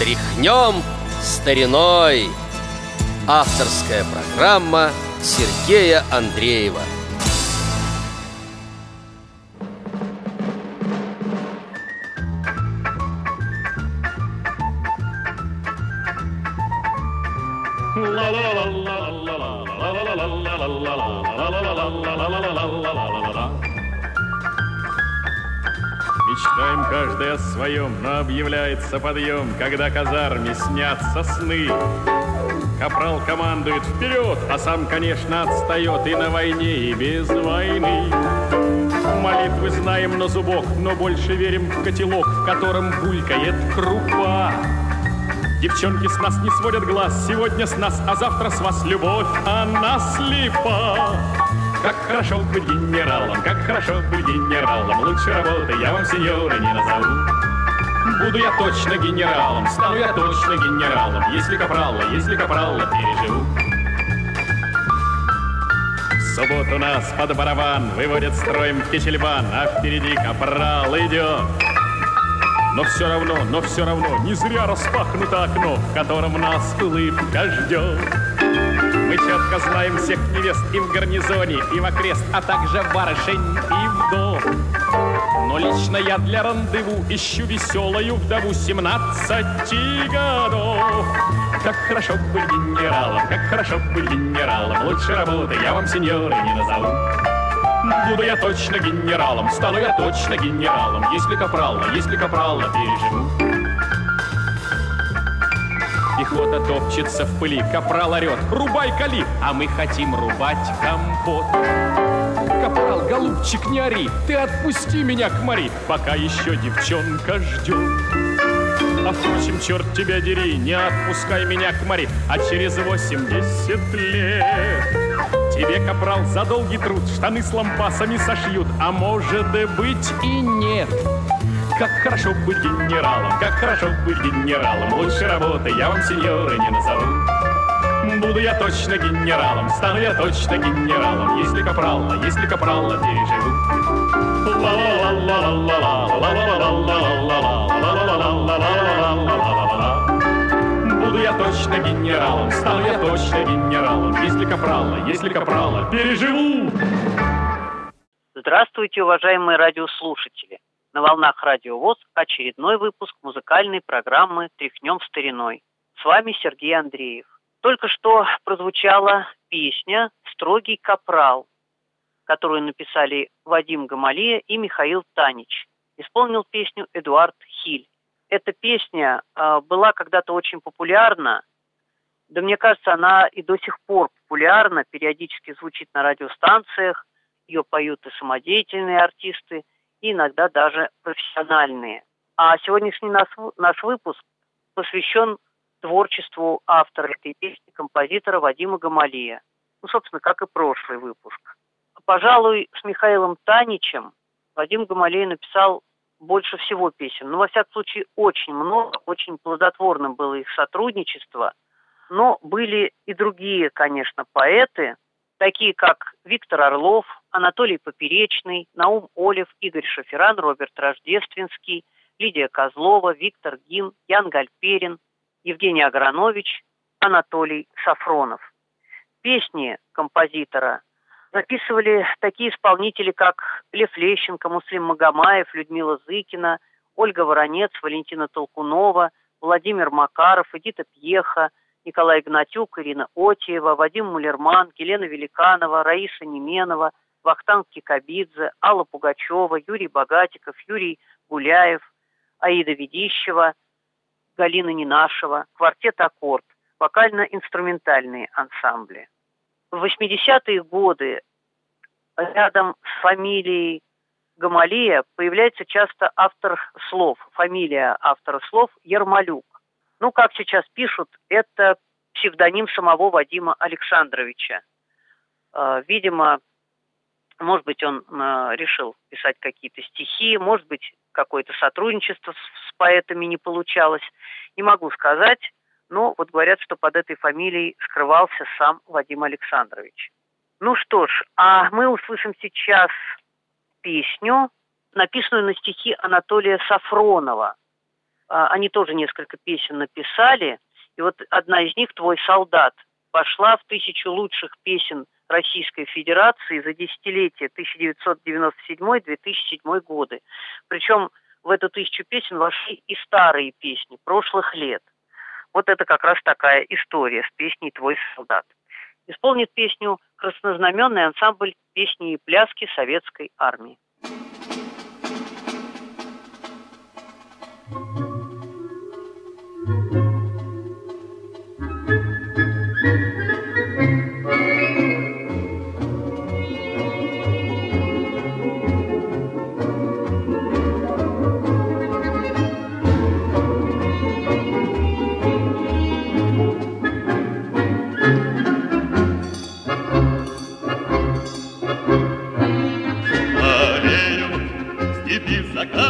Тряхнем стариной. Авторская программа Сергея Андреева Мечтаем каждый о своем, но объявляется подъем, когда казарме снятся сны. Капрал командует вперед, а сам, конечно, отстает и на войне, и без войны. Молитвы знаем на зубок, но больше верим в котелок, в котором булькает крупа. Девчонки с нас не сводят глаз, сегодня с нас, а завтра с вас любовь, она слепа. Как хорошо быть генералом, как хорошо быть генералом. Лучше работы я вам, сеньора, не назову. Буду я точно генералом, стану я точно генералом, если капрала, если капрала переживу. В субботу нас под барабан выводят строем Кичельбан, а впереди капрал идет. Но все равно, но все равно, не зря распахнуто окно, в котором нас улыбка ждет. Мы четко знаем всех невест и в гарнизоне, и в окрест, а также барышень и вдов. Но лично я для рандеву ищу веселую вдову 17 годов. Как хорошо быть генералом, как хорошо быть генералом. Лучше работы я вам, сеньоры, не назову. Буду я точно генералом, стану я точно генералом, если капрала, если капрала переживу. Пехота топчется в пыли, капрал орет, рубай кали, а мы хотим рубать компот. Капрал, голубчик, не ори, ты отпусти меня к Мари, пока еще девчонка ждет. А впрочем, черт тебя дери, не отпускай меня к Мари, а через 80 лет Тебе, капрал, за долгий труд штаны с лампасами сошьют, а может быть и нет. Как хорошо быть генералом, как хорошо быть генералом. Лучше работы я вам, сеньоры, не назову. Буду я точно генералом, стану я точно генералом, если капрала, если капрала переживу. Буду я точно генералом, стану я точно генералом, если капрала, если капрала переживу. Здравствуйте, уважаемые радиослушатели! На волнах Радио ВОЗ очередной выпуск музыкальной программы «Тряхнем стариной». С вами Сергей Андреев. Только что прозвучала песня «Строгий капрал», которую написали Вадим Гамалия и Михаил Танич. Исполнил песню Эдуард Хиль. Эта песня э, была когда-то очень популярна, да мне кажется, она и до сих пор популярна, периодически звучит на радиостанциях, ее поют и самодеятельные артисты – иногда даже профессиональные. А сегодняшний наш, наш выпуск посвящен творчеству автора этой песни, композитора Вадима Гамалия. Ну, собственно, как и прошлый выпуск. Пожалуй, с Михаилом Таничем Вадим Гамалей написал больше всего песен. Ну, во всяком случае, очень много, очень плодотворным было их сотрудничество. Но были и другие, конечно, поэты, такие как Виктор Орлов, Анатолий Поперечный, Наум Олев, Игорь Шоферан, Роберт Рождественский, Лидия Козлова, Виктор Гин, Ян Гальперин, Евгений Агранович, Анатолий Сафронов. Песни композитора записывали такие исполнители, как Лев Лещенко, Муслим Магомаев, Людмила Зыкина, Ольга Воронец, Валентина Толкунова, Владимир Макаров, Эдита Пьеха, Николай Гнатюк, Ирина Отиева, Вадим Мулерман, Елена Великанова, Раиса Неменова, Вахтанг Кикабидзе, Алла Пугачева, Юрий Богатиков, Юрий Гуляев, Аида Ведищева, Галина Нинашева, квартет «Аккорд», вокально-инструментальные ансамбли. В 80-е годы рядом с фамилией Гамалия появляется часто автор слов, фамилия автора слов Ермолюк. Ну, как сейчас пишут, это псевдоним самого Вадима Александровича. А, видимо, может быть, он а, решил писать какие-то стихи, может быть, какое-то сотрудничество с поэтами не получалось. Не могу сказать, но вот говорят, что под этой фамилией скрывался сам Вадим Александрович. Ну что ж, а мы услышим сейчас песню, написанную на стихи Анатолия Сафронова – они тоже несколько песен написали. И вот одна из них «Твой солдат» пошла в тысячу лучших песен Российской Федерации за десятилетие 1997-2007 годы. Причем в эту тысячу песен вошли и старые песни прошлых лет. Вот это как раз такая история с песней «Твой солдат». Исполнит песню краснознаменный ансамбль песни и пляски советской армии. Like you?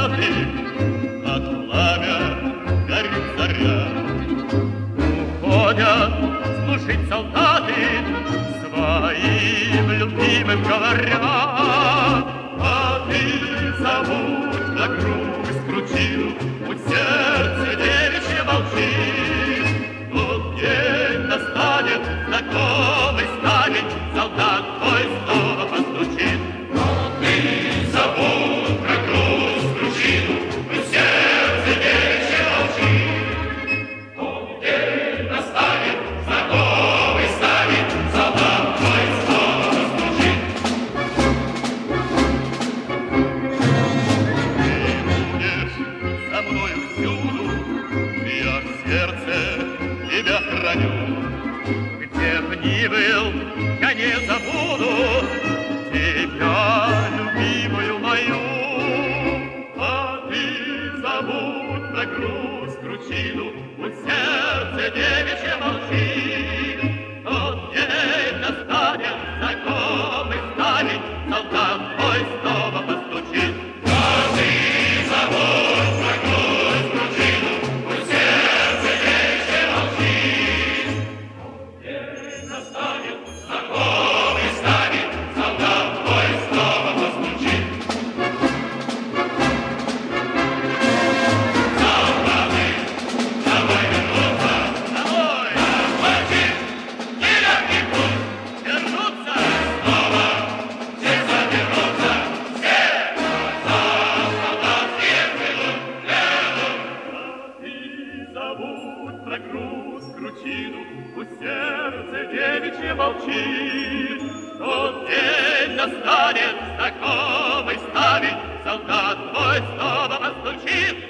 ihre зовут на груз крутину, Пусть сердце девичье молчит. Тот день настанет знакомый ставить, Солдат твой снова постучит.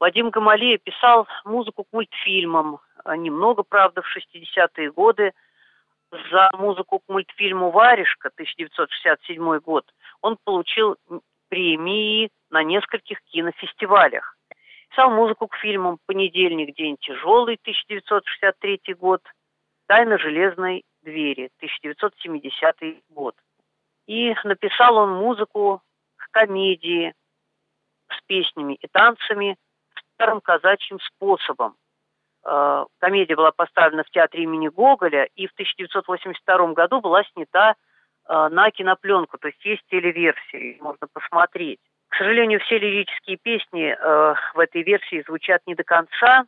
Вадим Гамалея писал музыку к мультфильмам, немного, правда, в 60-е годы. За музыку к мультфильму «Варежка» 1967 год он получил премии на нескольких кинофестивалях. Писал музыку к фильмам «Понедельник. День тяжелый» 1963 год, «Тайна железной двери» 1970 год. И написал он музыку к комедии с песнями и танцами – старым казачьим способом. Э, комедия была поставлена в театре имени Гоголя и в 1982 году была снята э, на кинопленку, то есть есть телеверсия, можно посмотреть. К сожалению, все лирические песни э, в этой версии звучат не до конца,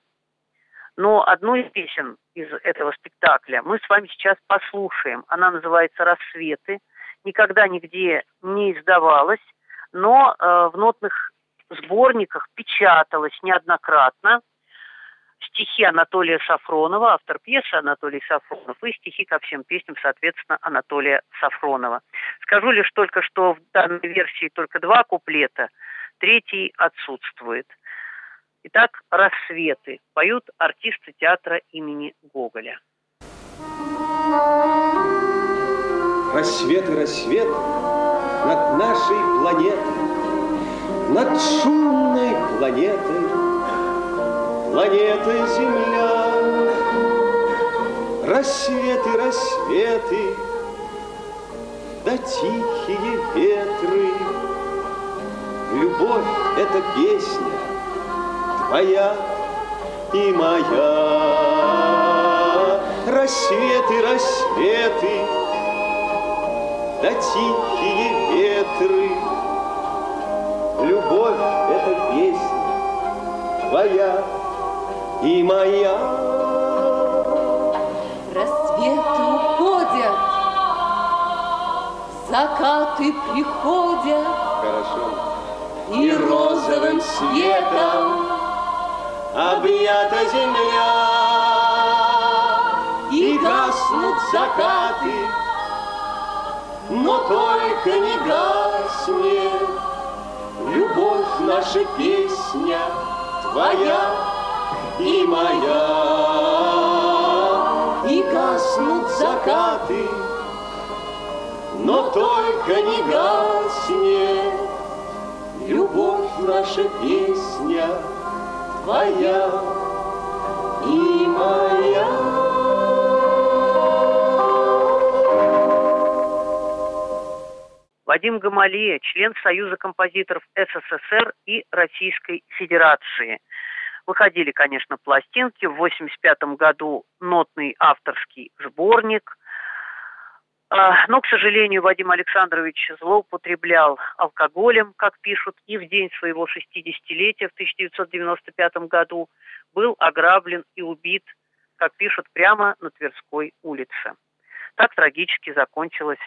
но одну из песен из этого спектакля мы с вами сейчас послушаем. Она называется «Рассветы», никогда нигде не издавалась, но в нотных сборниках печаталось неоднократно. Стихи Анатолия Сафронова, автор пьесы Анатолий Сафронов, и стихи ко всем песням, соответственно, Анатолия Сафронова. Скажу лишь только, что в данной версии только два куплета, третий отсутствует. Итак, «Рассветы» поют артисты театра имени Гоголя. Рассветы, рассвет над нашей планетой, над шумной планетой, планетой Земля. Рассветы, рассветы, да тихие ветры. Любовь — это песня твоя и моя. Рассветы, рассветы, да тихие ветры. Любовь — это песня твоя и моя. Рассветы уходят, закаты приходят, Хорошо. и розовым светом объята земля, и гаснут закаты, но только не гаснет наша песня твоя и моя. И гаснут закаты, но только не гаснет любовь наша песня твоя и моя. Вадим Гамалия, член Союза композиторов СССР и Российской Федерации. Выходили, конечно, пластинки. В 1985 году нотный авторский сборник. А, Но, к сожалению, Вадим Александрович злоупотреблял алкоголем, как пишут, и в день своего 60-летия в 1995 году был ограблен и убит, как пишут, прямо на Тверской улице. Так трагически закончилась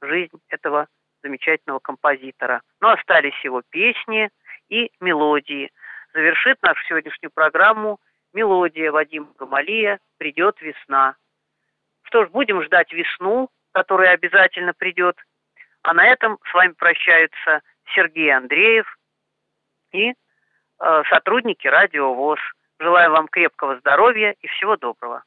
жизнь этого замечательного композитора. Но остались его песни и мелодии. Завершит нашу сегодняшнюю программу мелодия Вадима Гамалия «Придет весна». Что ж, будем ждать весну, которая обязательно придет. А на этом с вами прощаются Сергей Андреев и э, сотрудники Радио ВОЗ. Желаю вам крепкого здоровья и всего доброго.